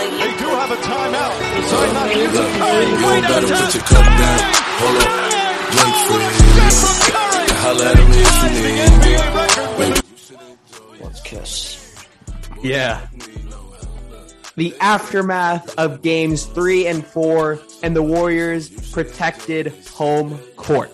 They do have a timeout. Decide not to use Look, it. Curry, you way better downtown. put your cup down. Hold up. Wait for What a shot from it. Holla at me if you need me. NBA record. Baby, Let's kiss. Yeah. The aftermath of games three and four, and the Warriors protected home court.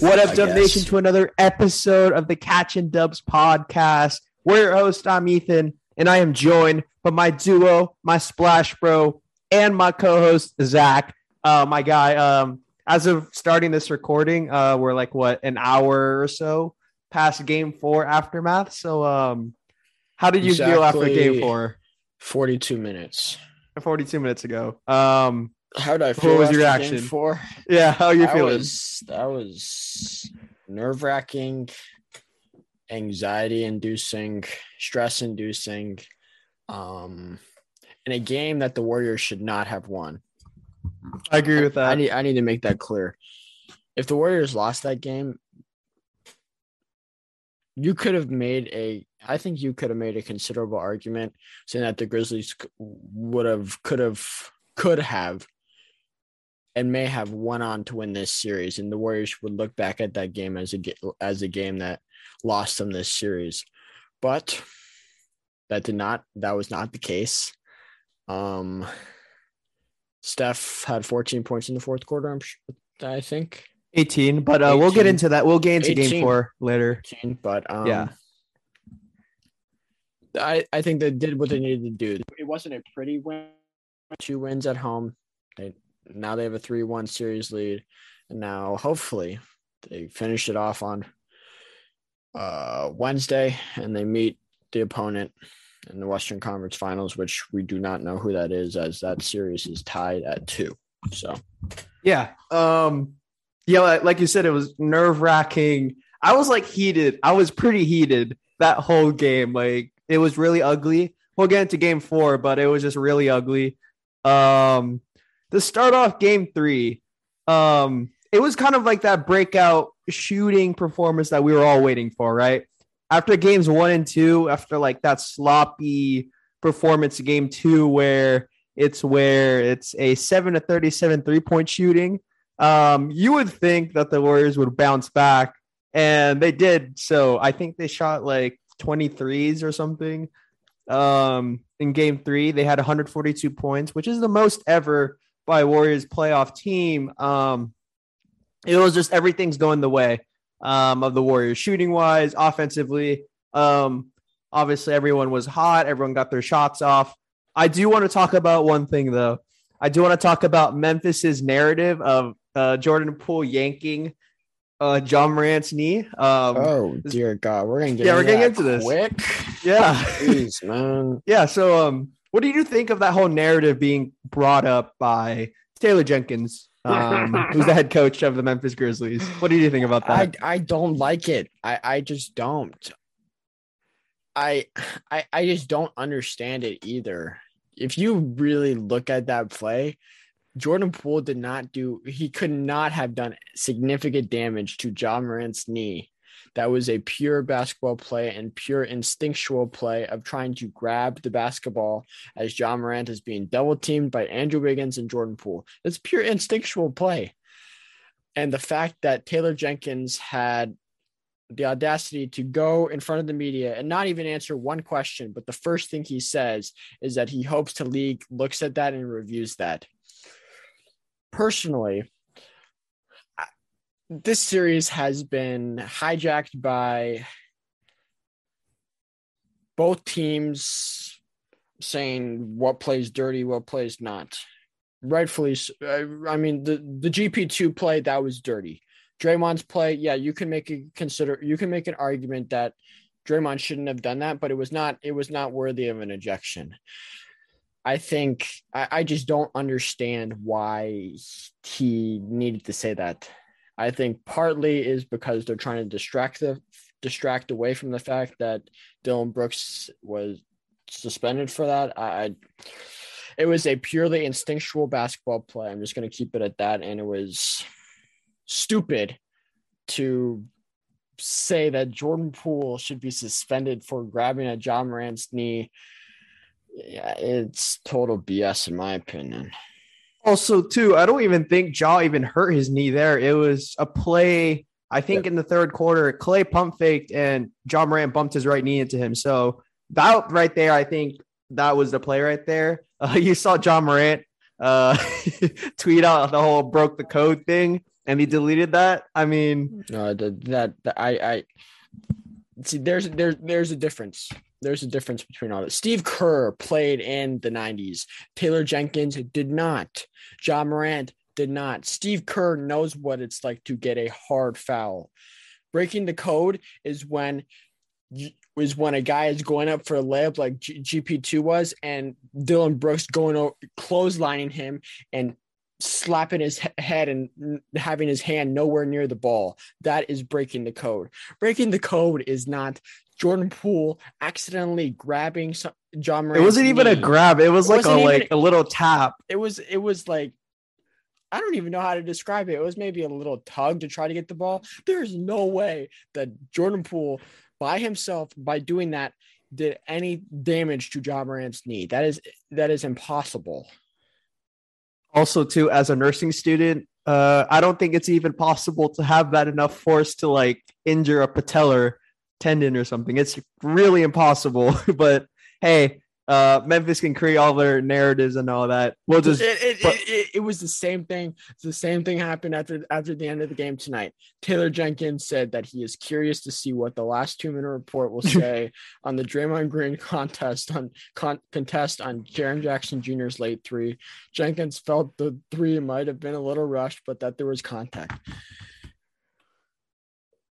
What up, I Dub. Nation, to another episode of the Catch and Dubs podcast. We're your host, I'm Ethan, and I am joined by my duo, my splash bro, and my co-host, Zach. Uh, my guy, um, as of starting this recording, uh, we're like what an hour or so past game four aftermath. So um how did you feel after game four? 42 minutes. 42 minutes ago. Um, How did I feel? What was your reaction? Four. yeah, how you that feeling? was that was nerve wracking, anxiety inducing, stress inducing. Um, in a game that the Warriors should not have won. I agree with that. I need I need to make that clear. If the Warriors lost that game, you could have made a I think you could have made a considerable argument saying that the Grizzlies would have could have could have and may have went on to win this series and the Warriors would look back at that game as a as a game that lost them this series. But that did not that was not the case. Um Steph had 14 points in the fourth quarter, I'm sure, I think. 18, but uh, we'll get into that. We'll get into game four later. 18, but um, Yeah. I, I think they did what they needed to do. It wasn't a pretty win. Two wins at home. They now they have a three-one series lead, and now hopefully they finish it off on uh, Wednesday, and they meet the opponent in the Western Conference Finals, which we do not know who that is, as that series is tied at two. So Yeah. Um, yeah, like, you said, it was nerve wracking. I was like heated. I was pretty heated that whole game. Like it was really ugly. We'll get into game four, but it was just really ugly. Um, to start off game three, um, it was kind of like that breakout shooting performance that we were all waiting for, right? After games one and two, after like that sloppy performance game two, where it's where it's a 7 to 37 three point shooting. Um, you would think that the Warriors would bounce back, and they did. So I think they shot like 23s or something. Um, in game three, they had 142 points, which is the most ever by Warriors playoff team. Um, it was just everything's going the way um, of the Warriors, shooting wise, offensively. Um, obviously, everyone was hot, everyone got their shots off. I do want to talk about one thing though. I do want to talk about Memphis's narrative of uh, Jordan Poole yanking uh, Ja Morant's knee. Um, oh dear God, we're gonna get Yeah, we're into getting into this. quick. yeah, Jeez, man. yeah. So, um, what do you think of that whole narrative being brought up by Taylor Jenkins, um, who's the head coach of the Memphis Grizzlies? What do you think about that? I? I don't like it. I I just don't. I I I just don't understand it either. If you really look at that play, Jordan Poole did not do he could not have done significant damage to Ja Morant's knee. That was a pure basketball play and pure instinctual play of trying to grab the basketball as Ja Morant is being double teamed by Andrew Wiggins and Jordan Poole. That's pure instinctual play. And the fact that Taylor Jenkins had the audacity to go in front of the media and not even answer one question, but the first thing he says is that he hopes to league looks at that and reviews that. Personally, this series has been hijacked by both teams saying what plays dirty, what plays not. Rightfully, uh, I mean the the GP two play that was dirty. Draymond's play, yeah, you can make a consider you can make an argument that Draymond shouldn't have done that, but it was not it was not worthy of an ejection. I think I, I just don't understand why he needed to say that. I think partly is because they're trying to distract the distract away from the fact that Dillon Brooks was suspended for that. I, it was a purely instinctual basketball play. I'm just going to keep it at that, and it was stupid to say that Jordan Poole should be suspended for grabbing a Ja Morant's knee Yeah, it's total BS in my opinion. Also, too, I don't even think Ja even hurt his knee there. It was a play, I think, in the third quarter. Klay pump faked and Ja Morant bumped his right knee into him. So that right there, I think that was the play right there. Uh, you saw Ja Morant uh, tweet out the whole broke the code thing, and he deleted that. I mean, No, that, that that I I see. There's there's there's a difference. There's a difference between all this. Steve Kerr played in the '90s. Taylor Jenkins did not. Ja Morant did not. Steve Kerr knows what it's like to get a hard foul. Breaking the code is when is when a guy is going up for a layup like G- GP2 was, and Dillon Brooks going over, clotheslining him and slapping his head and having his hand nowhere near the ball. That is breaking the code. Breaking the code is not Jordan Poole accidentally grabbing some, John it wasn't even a grab. It was It like a like a little tap. It was it was like I don't even know how to describe it. It was maybe a little tug to try to get the ball. There's no way that Jordan Poole by himself by doing that did any damage to Ja Morant's knee. That is that is impossible. Also too as a nursing student uh i don't think it's even possible to have that enough force to like injure a patellar tendon or something. It's really impossible but hey uh memphis can create all their narratives and all that we'll just It, it, but- it, it, it was the same thing. The same thing happened after after the end of the game tonight. Taylor Jenkins said that he is curious to see what the last two minute report will say on the Draymond Green contest on con, contest on Jaren Jackson Jr.'s late three. Jenkins felt the three might have been a little rushed, but that there was contact.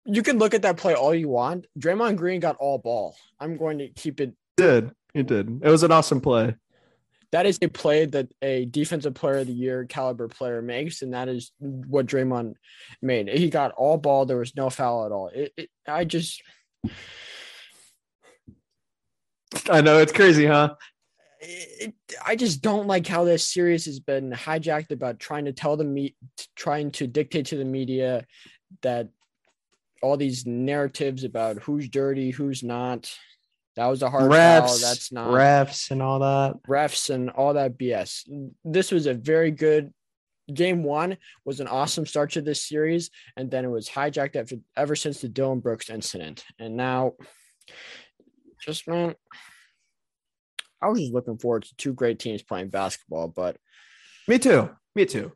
You can look at that play all you want. Draymond Green got all ball. I'm going to keep it did it did it was an awesome play that is a play that a defensive player of the year caliber player makes, and that is what Draymond made. He got all ball. There was no foul at all. It, it, I just, i know it's crazy huh it, I just don't like how this series has been hijacked about trying to tell the me, trying to dictate to the media that all these narratives about who's dirty, who's not. That was a hard foul. refs That's not refs and all that refs and all that BS. This was a very good game. One was an awesome start to this series, and then it was hijacked after, ever since the Dillon Brooks incident. And now, just man, I was just looking forward to two great teams playing basketball. But Me too. Me too.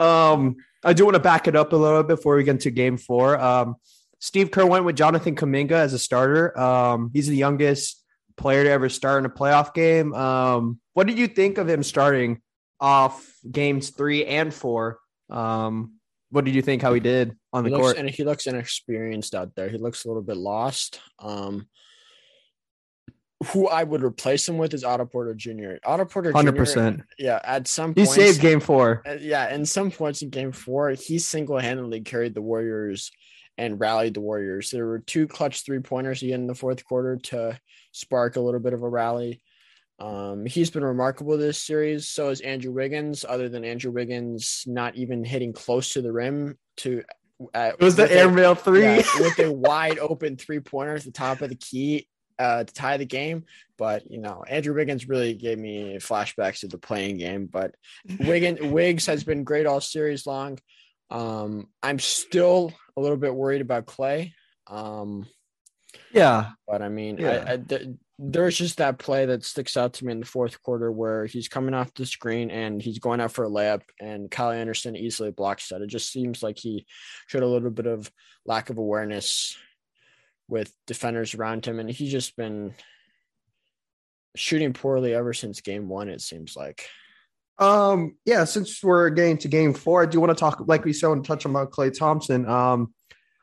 Um, I do want to back it up a little bit before we get into game four. Um, Steve Kerr went with Jonathan Kuminga as a starter. Um, he's the youngest player to ever start in a playoff game. Um, what did you think of him starting off games three and four? Um, what did you think how he did on the he looks, court? and he looks inexperienced out there. He looks a little bit lost. Um, who I would replace him with is Otto Porter Jr. Otto Porter Jr. Hundred percent. Yeah, at some point. He saved game four. Uh, yeah, in some points in game four, he single handedly carried the Warriors and rallied the Warriors. There were two clutch three pointers he had in the fourth quarter to spark a little bit of a rally. Um, he's been remarkable this series. So is Andrew Wiggins, other than Andrew Wiggins not even hitting close to the rim to. Uh, It was the airmail three. yeah, with a wide open three pointer at the top of the key uh, to tie the game. But you know, Andrew Wiggins really gave me flashbacks to the playing game. But Wiggins Wiggs has been great all series long. Um, I'm still a little bit worried about Klay. Um, yeah. but I mean, Yeah. I, I, th- there's just that play that sticks out to me in the fourth quarter where he's coming off the screen and he's going out for a layup, and Kyle Anderson easily blocks that. It just seems like he showed a little bit of lack of awareness with defenders around him, and he's just been shooting poorly ever since game one. It seems like. Um, yeah, since we're getting to game four, I do want to talk, like we said, and touch on Klay Thompson. Um,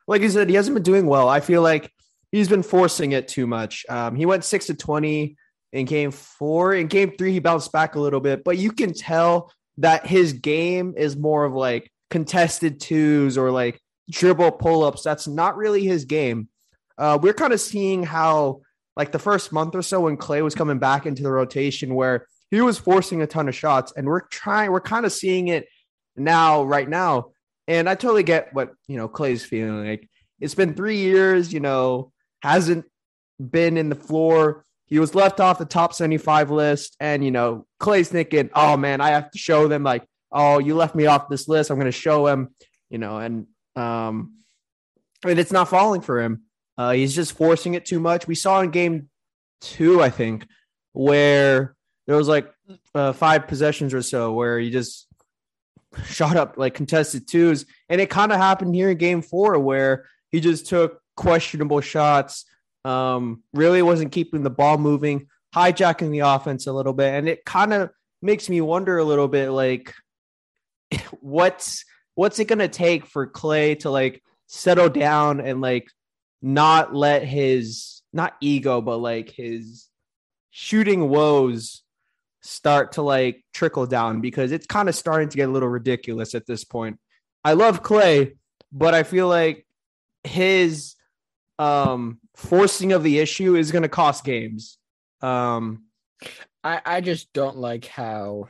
like you said, he hasn't been doing well. I feel like he's been forcing it too much. Um, he went six to 20 in game four. In game three, he bounced back a little bit, but you can tell that his game is more of like contested twos or like dribble pull ups. That's not really his game. Uh, we're kind of seeing how, like, the first month or so when Klay was coming back into the rotation, where he was forcing a ton of shots, and we're trying, we're kind of seeing it now, right now. And I totally get what you know Klay's feeling like. It's been three years, you know, hasn't been in the floor he was left off the top 75 list. And, you know, Klay's thinking, oh man, I have to show them, like, oh, you left me off this list. I'm going to show him, you know, and, um, and it's not falling for him. Uh, he's just forcing it too much. We saw in game two, I think, where there was like uh, five possessions or so where he just shot up like contested twos. And it kind of happened here in game four where he just took questionable shots, um, really wasn't keeping the ball moving, hijacking the offense a little bit. And it kind of makes me wonder a little bit like what's what's it gonna take for Klay to like settle down and like not let his not ego, but like his shooting woes start to like trickle down because it's kind of starting to get a little ridiculous at this point. I love Klay, but I feel like his um forcing of the issue is going to cost games. Um I, I just don't like how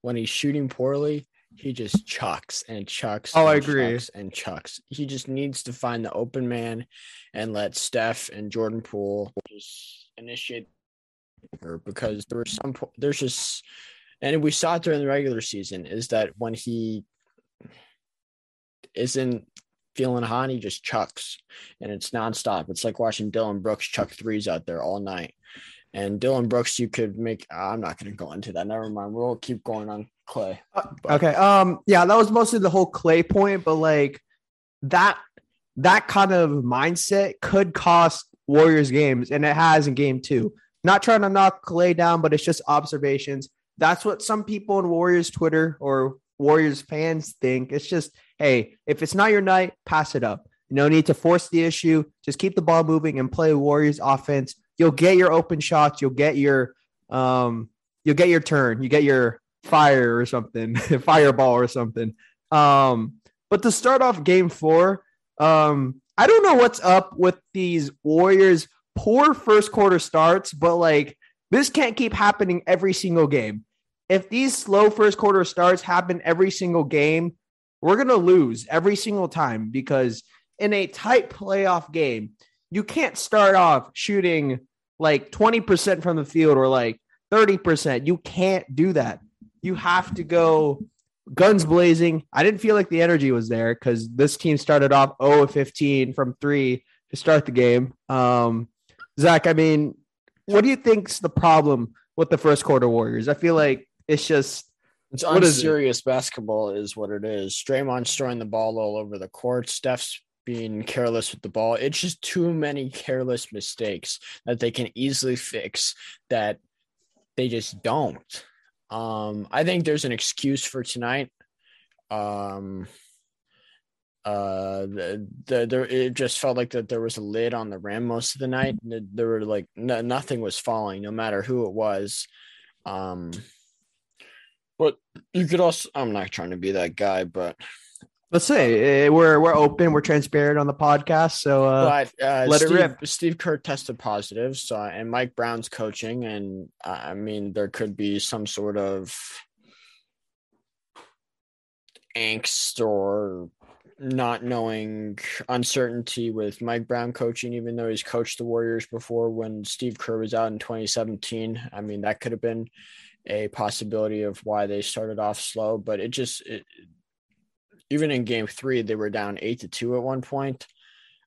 when he's shooting poorly, he just chucks and chucks. Oh, I agree. chucks And chucks. He just needs to find the open man and let Steph and Jordan Poole just initiate because there were some there's just and we saw it during the regular season is that when he isn't feeling hot, he just chucks and it's nonstop. It's like watching Dillon Brooks chuck threes out there all night. And Dillon Brooks, you could make. I'm not going to go into that. Never mind. We'll keep going on Klay. But- Okay. Um. Yeah, that was mostly the whole Klay point, but like that that kind of mindset could cost Warriors games, and it has in game two. Not trying to knock Klay down, but it's just observations. That's what some people in Warriors Twitter or Warriors fans think. It's just, hey, if it's not your night, pass it up. No need to force the issue. Just keep the ball moving and play Warriors offense. You'll get your open shots. You'll get your um. You'll get your turn. You get your fire or something, fireball or something. Um, but to start off game four, um, I don't know what's up with these Warriors poor first quarter starts, but like this can't keep happening every single game. If these slow first quarter starts happen every single game, we're gonna lose every single time because in a tight playoff game, you can't start off shooting like 20% from the field or like 30%. You can't do that you have to go guns blazing. I didn't feel like the energy was there because this team started off 0 15 from three to start the game. Um, Zach, I mean, what do you think's the problem with the first quarter Warriors? I feel like it's just It's What is it? basketball, is what it is. Draymond's throwing the ball all over the court. Steph's being careless with the ball. It's just too many careless mistakes that they can easily fix that they just don't. Um, I think there's an excuse for tonight. Um, uh, the, the there it just felt like that there was a lid on the rim most of the night. There- were like no, nothing was falling, no matter who it was. Um, but you could also I'm not trying to be that guy, but let's say eh, we're we're open, we're transparent on the podcast. So uh, but uh, let it Steve, rip. Steve Kerr tested positive, so and Mike Brown's coaching, and uh, I mean there could be some sort of angst or not knowing uncertainty with Mike Brown coaching, even though he's coached the Warriors before when Steve Kerr was out in 2017. I mean that could have been a possibility of why they started off slow, but it just it, even in game three they were down eight to two at one point.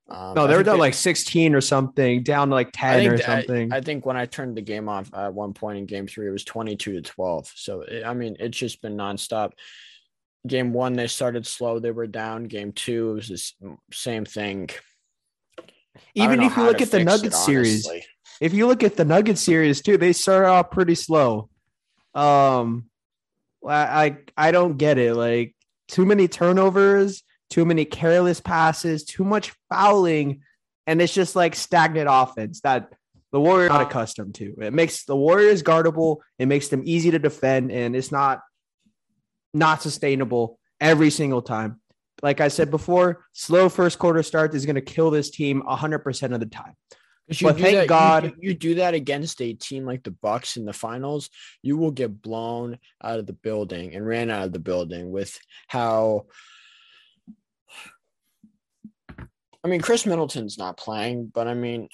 Um, no, I they were down like 16 or something, down like 10 I or something. I, think when I turned the game off at one point in game three, it was 22 to 12. So, it, I mean, it's just been nonstop. Game one, they started slow. They were down. Game two, it was the same thing. Even if you look at the Nuggets it, series, if you look at the Nuggets series too, they started off pretty slow. Um, I I, I don't get it. Like too many turnovers, too many careless passes, too much fouling, and it's just like stagnant offense that the Warriors are not accustomed to. It makes the Warriors guardable. It makes them easy to defend, and it's not not sustainable every single time. Like I said before, slow first quarter start is going to kill this team 100% of the time. you But thank that- you- God- you, do that against a team like the Bucks in the finals, you will get blown out of the building and ran out of the building with how. I mean, Khris Middleton's not playing, but I mean,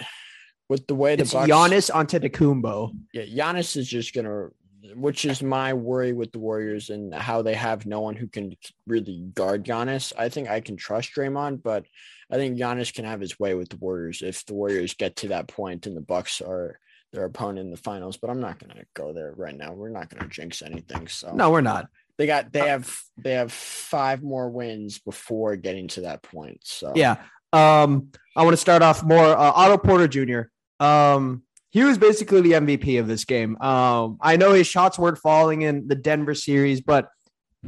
with the way the It's Bucks, Giannis Antetokounmpo. yeah, Giannis is just gonna, which is my worry with the Warriors and how they have no one who can really guard Giannis. I think I can trust Draymond, but I think Giannis can have his way with the Warriors if the Warriors get to that point and the Bucks are their opponent in the finals. But I'm not gonna go there right now. We're not gonna jinx anything. So No, we're not. they got they have they have five more wins before getting to that point. So Yeah. Um, I want to start off more. Uh, Otto Porter Jr. Um, he was basically the MVP of this game. Um, I know his shots weren't falling in the Denver series, but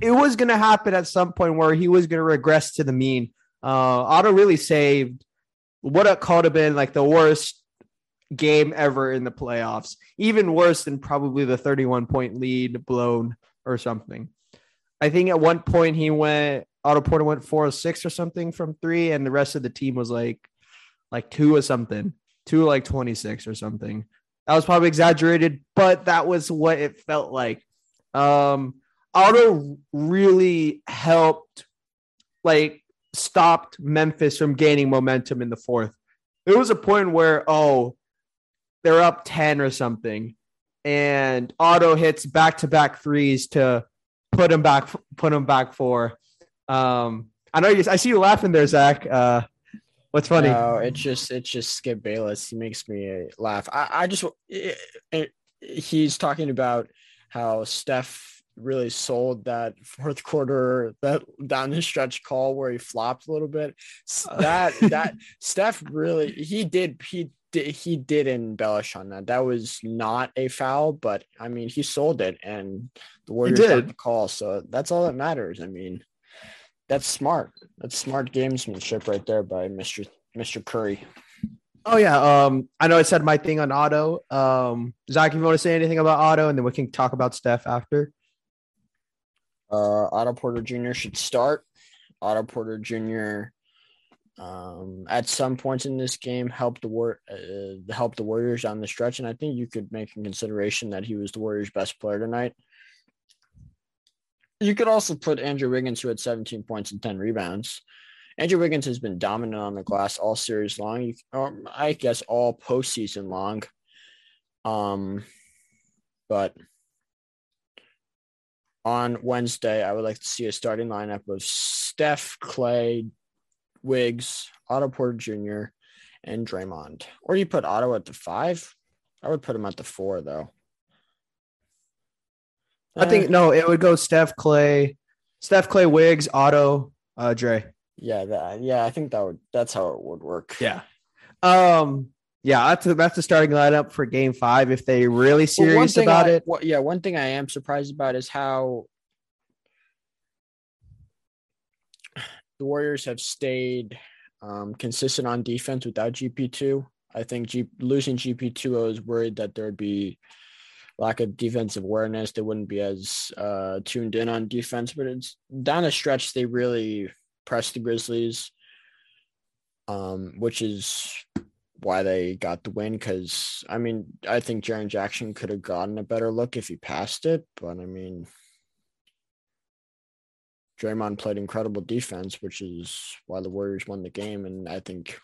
it was going to happen at some point where he was going to regress to the mean. Uh, Otto really saved what it could have been like the worst game ever in the playoffs, even worse than probably the 31 point lead blown or something. I think at one point he went Otto Porter went four or six or something from three, and the rest of the team was like like two or something, two like 26 or something. That was probably exaggerated, but that was what it felt like. Um Otto really helped like stopped Memphis from gaining momentum in the fourth. There was a point where, oh, they're up 10 or something, and Otto hits back to back threes to put him back, put him back four. Um, I know you, I see you laughing there, Zach. Uh, what's funny? No, it's just it's just Skip Bayless. He makes me uh, laugh. I, I just it, it, he's talking about how Steph really sold that fourth quarter that down the stretch call where he flopped a little bit. That that Steph really he did he did he did embellish on that. That was not a foul, but I mean he sold it and the Warriors got the call. So that's all that matters. I mean that's smart. That's smart gamesmanship right there by Mr. Mr. Curry. Oh yeah. Um, I know I said my thing on Otto. Um, Zach, if you want to say anything about Otto, and then we can talk about Steph after. Uh, Otto Porter Jr. should start. Otto Porter Jr. Um, at some points in this game helped the war uh, helped the Warriors on the stretch, and I think you could make in consideration that he was the Warriors' best player tonight. You could also put Andrew Wiggins, who had 17 points and 10 rebounds. Andrew Wiggins has been dominant on the glass all series long. Or I guess all postseason long. Um, but on Wednesday, I would like to see a starting lineup of Steph, Klay, Wiggs, Otto Porter Jr., and Draymond. Or you put Otto at the five? I would put him at the four, though. I think no, it would go Steph Klay, Steph Klay Wiggs, Otto, uh, Dre. yeah, that, yeah, I think that would that's how it would work. Yeah. Um. Yeah, that's a, that's the starting lineup for Game Five. If they really serious thing about I- it, what- yeah, one thing I am surprised about is how the Warriors have stayed um, consistent on defense without GP2. I think G- losing GP2, I was worried that there would be lack of defensive awareness. They wouldn't be as uh, tuned in on defense, but it's down the stretch. They really pressed the Grizzlies, um, which is why they got the win. Because I mean, I think Jaren Jackson could have gotten a better look if he passed it, but I mean, Draymond played incredible defense, which is why the Warriors won the game. And I think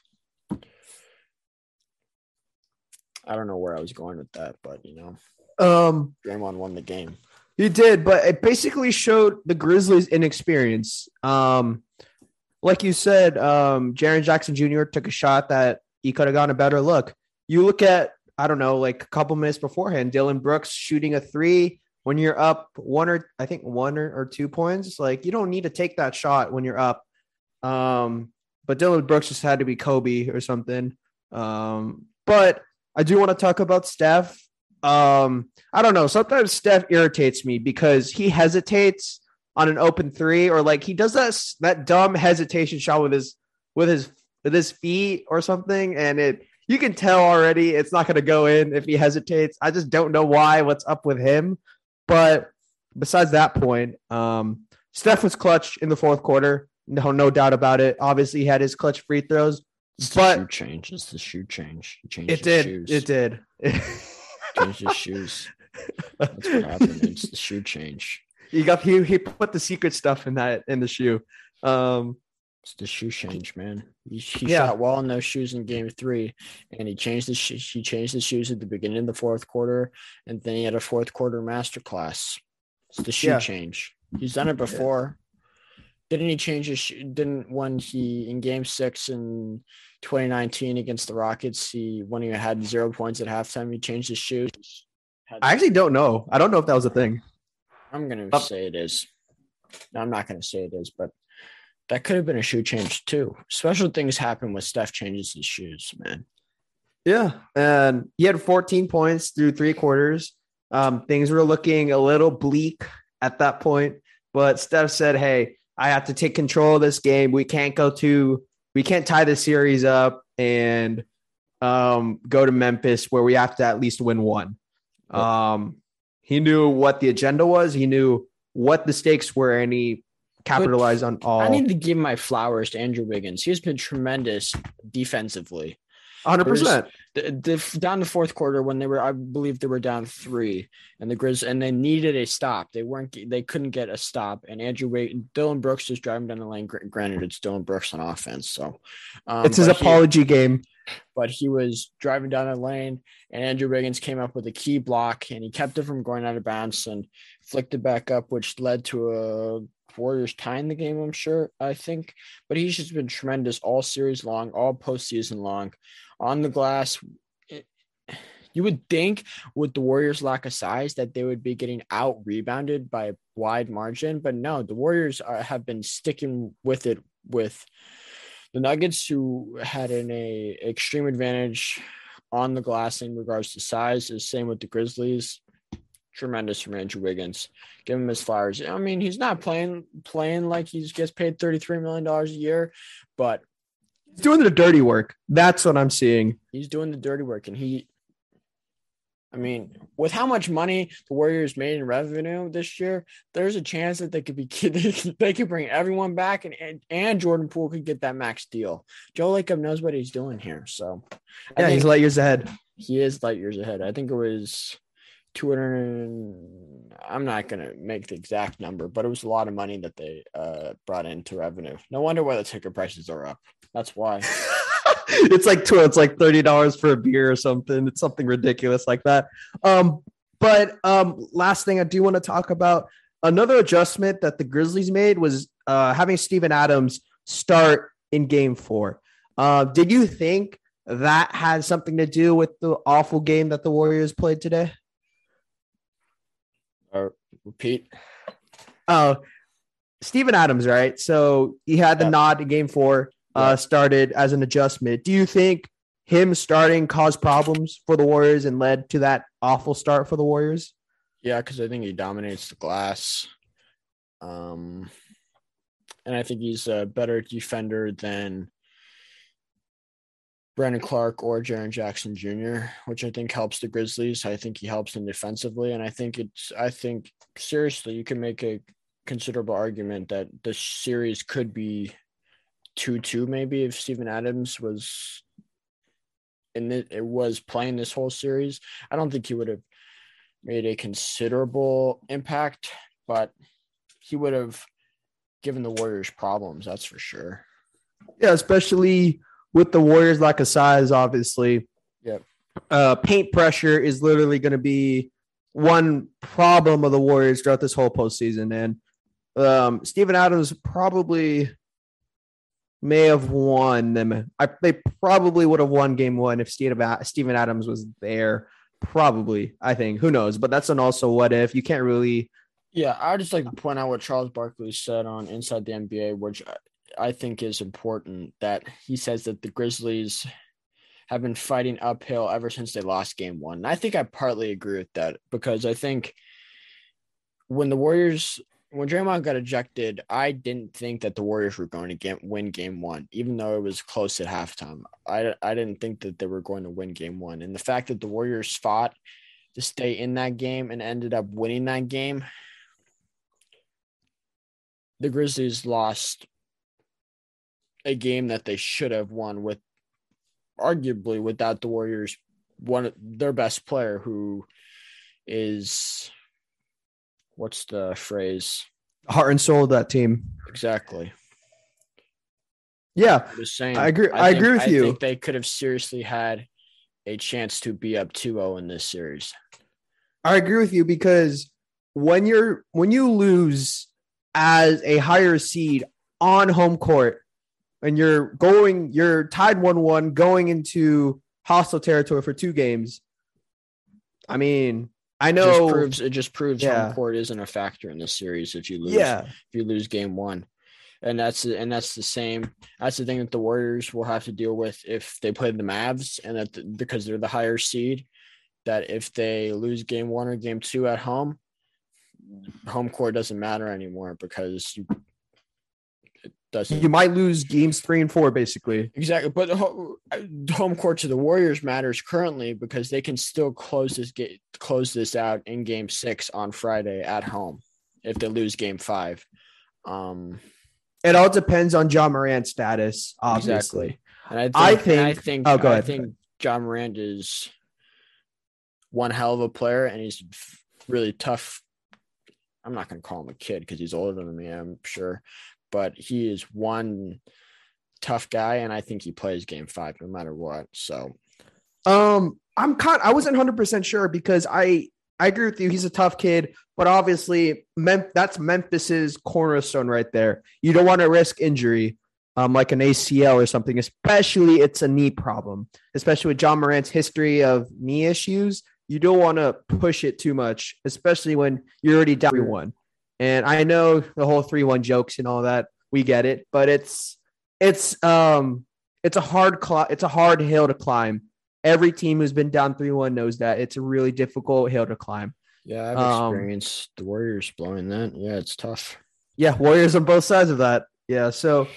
I don't know where I was going with that, but you know, um, Draymond won the game. He did, but it basically showed the Grizzlies' inexperience. Um, like you said, um, Jaren Jackson Jr. took a shot that he could have gotten a better look. You look at, I don't know, like a couple minutes beforehand, Dillon Brooks shooting a three when you're up one or I think one or, or two points. Like you don't need to take that shot when you're up. Um, but Dillon Brooks just had to be Kobe or something. Um, but I do want to talk about Steph. Um, I don't know. Sometimes Steph irritates me because he hesitates on an open three, or like he does that that dumb hesitation shot with his with his with his feet or something, and it you can tell already it's not going to go in if he hesitates. I just don't know why. What's up with him? But besides that point, um, Steph was clutch in the fourth quarter. No, no doubt about it. Obviously, he had his clutch free throws. It's But- the shoe change. It's the shoe change. He changed It did. Shoes. It did. changed his shoes. That's what happened. It's the shoe change. he got he he put the secret stuff in that in the shoe. Um, It's the shoe change, man. He, he Yeah. shot well in those shoes in game three, and he changed the sh- he changed the shoes at the beginning of the fourth quarter, and then he had a fourth quarter masterclass. It's the shoe Yeah. change. He's done it before. Didn't he change his? Didn't when he in game six in 2019 against the Rockets, he when he had zero points at halftime, he changed his shoes. I actually don't know. I don't know if that was a thing. I'm gonna say it is. No, I'm not gonna say it is, but that could have been a shoe change too. Special things happen when Steph changes his shoes, man. Yeah, and he had 14 points through three quarters. Um, things were looking a little bleak at that point, but Steph said, "Hey, I have to take control of this game. We can't go to, we can't tie the series up and um, go to Memphis where we have to at least win one." Um, he knew what the agenda was. He knew what the stakes were, and he capitalized on all. I need to give my flowers to Andrew Wiggins. He's been tremendous defensively. 100. percent The, the, down the fourth quarter when they were, I believe they were down three, and the Grizz and they needed a stop. They weren't, they couldn't get a stop. And Andrew Wiggins, Dillon Brooks was driving down the lane. Granted, it's Dillon Brooks on offense, so um, It's his but he- apology game. but he was driving down the lane and Andrew Wiggins came up with a key block and he kept it from going out of bounds and flicked it back up, which led to a Warriors tying the game, I'm sure, I think. But he's just been tremendous all series long, all postseason long. On the glass, you would think with the Warriors' lack of size that they would be getting out rebounded by a wide margin, but no, the Warriors are, have been sticking with it with the Nuggets, who had an a extreme advantage on the glass in regards to size, is same with the Grizzlies. Tremendous from Andrew Wiggins. Give him his flowers. I mean, he's not playing playing like he gets paid thirty three million dollars a year, but He's doing the dirty work. That's what I'm seeing. he's doing the dirty work, and he. I mean, with how much money the Warriors made in revenue this year, there's a chance that they could be they could bring everyone back, and and, and Jordan Poole could get that max deal. Joe Lacob knows what he's doing here, so I Yeah, he's light years ahead. he is light years ahead. I think it was 200 I'm not going to make the exact number, but it was a lot of money that they uh, brought into revenue. No wonder why the ticket prices are up. That's why. it's like two, it's like thirty dollars for a beer or something. It's something ridiculous like that. Um, but um, last thing I do want to talk about another adjustment that the Grizzlies made was uh, having Steven Adams start in Game Four. Uh, did you think that had something to do with the awful game that the Warriors played today? Uh, repeat. Oh, Steven Adams, right? So he had the Yeah. nod in game four, uh, started as an adjustment. Do you think him starting caused problems for the Warriors and led to that awful start for the Warriors? Yeah, because I think he dominates the glass. Um, and I think he's a better defender than Brandon Clarke or Jaren Jackson Jr., which I think helps the Grizzlies. I think he helps them defensively, and I think it's. I think seriously, you can make a considerable argument that the series could be two-two, maybe if Steven Adams was. And it, it was playing this whole series. I don't think he would have made a considerable impact, but he would have given the Warriors problems. That's for sure. Yeah, especially with the Warriors lack of size, obviously. Yep. Uh, paint pressure is literally going to be one problem of the Warriors throughout this whole postseason. And um, Steven Adams probably may have won them. I, they probably would have won game one if Steve, Steven Adams was there. Probably, I think. Who knows? But that's an also what if. You can't really. Yeah, I just like to point out what Charles Barkley said on Inside the NBA, which I- think is important. That he says that the Grizzlies have been fighting uphill ever since they lost game one. And I think I partly agree with that because I think when the Warriors, when Draymond got ejected, I didn't think that the Warriors were going to get win game one, even though it was close at halftime. I, I didn't think that they were going to win game one. And the fact that the Warriors fought to stay in that game and ended up winning that game, the Grizzlies lost a game that they should have won with arguably without the Warriors one their best player who is what's the phrase Heart and soul of that team. exactly Yeah, I'm just saying. I agree- I agree with I you. think they could have seriously had a chance to be up 2-0 in this series. I agree with you because when you're when you lose as a higher seed on home court and you're going you're tied 1-1 going into hostile territory for two games. I mean, I It just know proves it just proves Yeah. home court isn't a factor in this series if you lose. yeah. if you lose game one. And that's and that's the same. That's the thing that the Warriors will have to deal with if they play the Mavs, and that the, because they're the higher seed, that if they lose game one or game two at home, home court doesn't matter anymore because you, doesn't You might lose games 3 and 4 basically. exactly. But the home court to the Warriors matters currently because they can still close this game, close this out in game six on Friday at home if they lose game five. Um, It all depends on Ja Morant's status, obviously. Exactly. And I think, I and I think- think, oh, go I ahead. think Ja Morant is one hell of a player, and he's really tough. I'm not going to call him a kid because he's older than me, I'm sure, but he is one tough guy, and I think he plays Game Five no matter what. So Um, I'm kind. I wasn't 100 percent sure because I I agree with you. He's a tough kid, but obviously, Mem- that's Memphis's cornerstone right there. You don't want to risk injury, um, like an ACL or something. Especially, it's a knee problem. Especially with Ja Morant's history of knee issues, you don't want to push it too much, especially when you're already down one. And I know the whole three one jokes and all that. We get it, but it's it's um it's a hard cl- it's a hard hill to climb Every team who's been down 3 1 knows that it's a really difficult hill to climb. yeah, I've Um, experienced the Warriors blowing that. Yeah, it's tough. Yeah, Warriors on both sides of that. Yeah. So,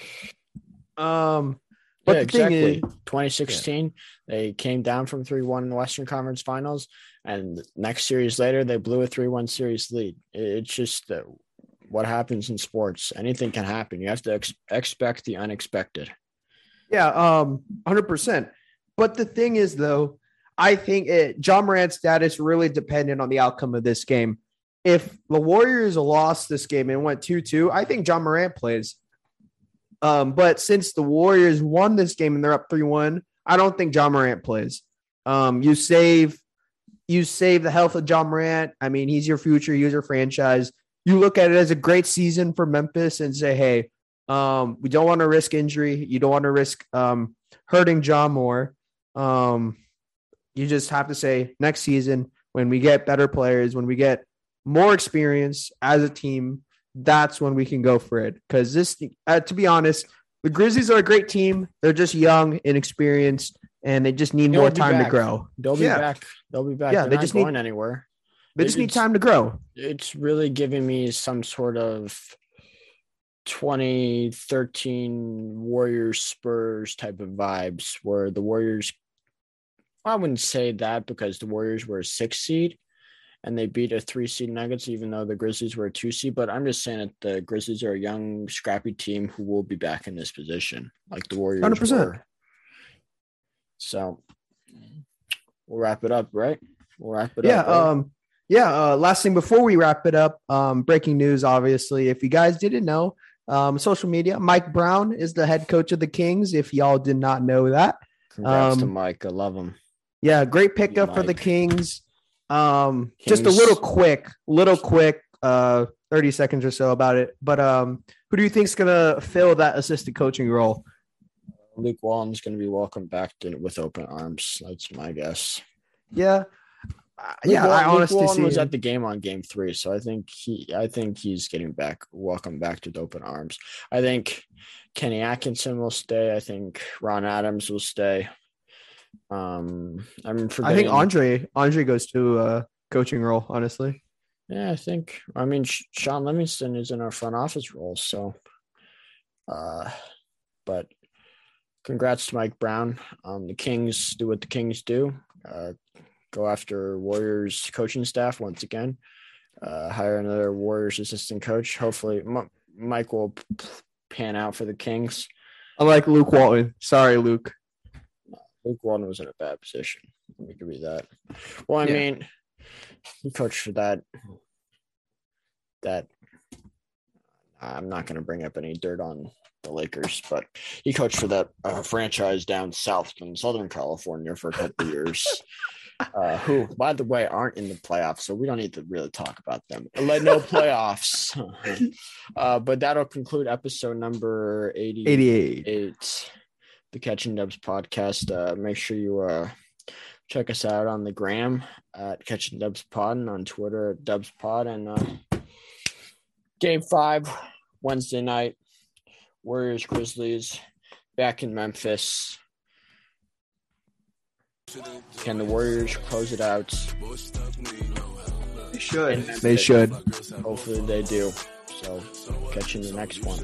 um, but yeah, the thing exactly. is, 2016, they came down from 3 1 in the Western Conference Finals. And next series later, they blew a 3 1 series lead. It's just uh, what happens in sports. Anything can happen. You have to ex- expect the unexpected. yeah, um, 100%. But the thing is, though, I think it, Ja Morant's status really dependent on the outcome of this game. If the Warriors lost this game and went 2 2, I think Ja Morant plays. Um, but since the Warriors won this game and they're up 3 1, I don't think Ja Morant plays. Um, you save you save the health of Ja Morant. I mean, he's your future, he's your franchise. You look at it as a great season for Memphis and say, hey, um, we don't want to risk injury. You don't want to risk um, hurting John Moore. Um, you just have to say next season when we get better players, when we get more experience as a team, that's when we can go for it. Because this, uh, to be honest, the Grizzlies are a great team. They're just young, inexperienced, and they just need They'll more time to grow. They'll be Yeah. back. They'll be back. Yeah, They're they not just need- going anywhere. They just need time to grow. It's really giving me some sort of 2013 Warriors Spurs type of vibes where the Warriors I wouldn't say that because the Warriors were a six seed and they beat a three seed Nuggets, even though the Grizzlies were a two seed. But I'm just saying that the Grizzlies are a young, scrappy team who will be back in this position, like the Warriors 100%. were. So we'll wrap it up, right? We'll wrap it yeah up. right? um yeah uh last thing before we wrap it up um breaking news obviously if you guys didn't know um social media mike brown is the head coach of the kings if y'all did not know that Congrats to um, Mike. I love him. yeah great pickup for the kings um just a little quick little quick uh 30 seconds or so about it but um who do you think's gonna fill that assistant coaching role Luke Walton's going to be welcomed back to, with open arms. That's my guess. yeah Uh, Luke yeah i honestly see was him. at the game on game three, so I think he, I think he's getting back, welcome back to open arms. I think Kenny Atkinson will stay. I think Ron Adams will stay. Um, I'm i think andre andre goes to a coaching role honestly Yeah, I think. I mean, Shaun Livingston is in our front office role, so. Uh, but congrats to Mike Brown. Um, the Kings do what the Kings do. Uh, go after Warriors coaching staff once again. Uh, hire another Warriors assistant coach. Hopefully, M- Mike will pan out for the Kings. i like luke walton sorry luke Luke Walton was in a bad position. Let me give you that. Well, I Yeah. mean, he coached for that. That I'm not going to bring up any dirt on the Lakers, but he coached for that uh, franchise down south in Southern California for a couple years. Uh, who, by the way, aren't in the playoffs, so we don't need to really talk about them. Let no playoffs. uh, but that'll conclude episode number 80, 88. Eight, the Catching Dubs podcast. Uh, make sure you uh, check us out on the gram at Catching Dubs Pod and on Twitter at Dubs Pod. And uh, game five, Wednesday night, Warriors Grizzlies back in Memphis. Can the Warriors close it out? They should. They should. Hopefully they do. So catch you in the next one.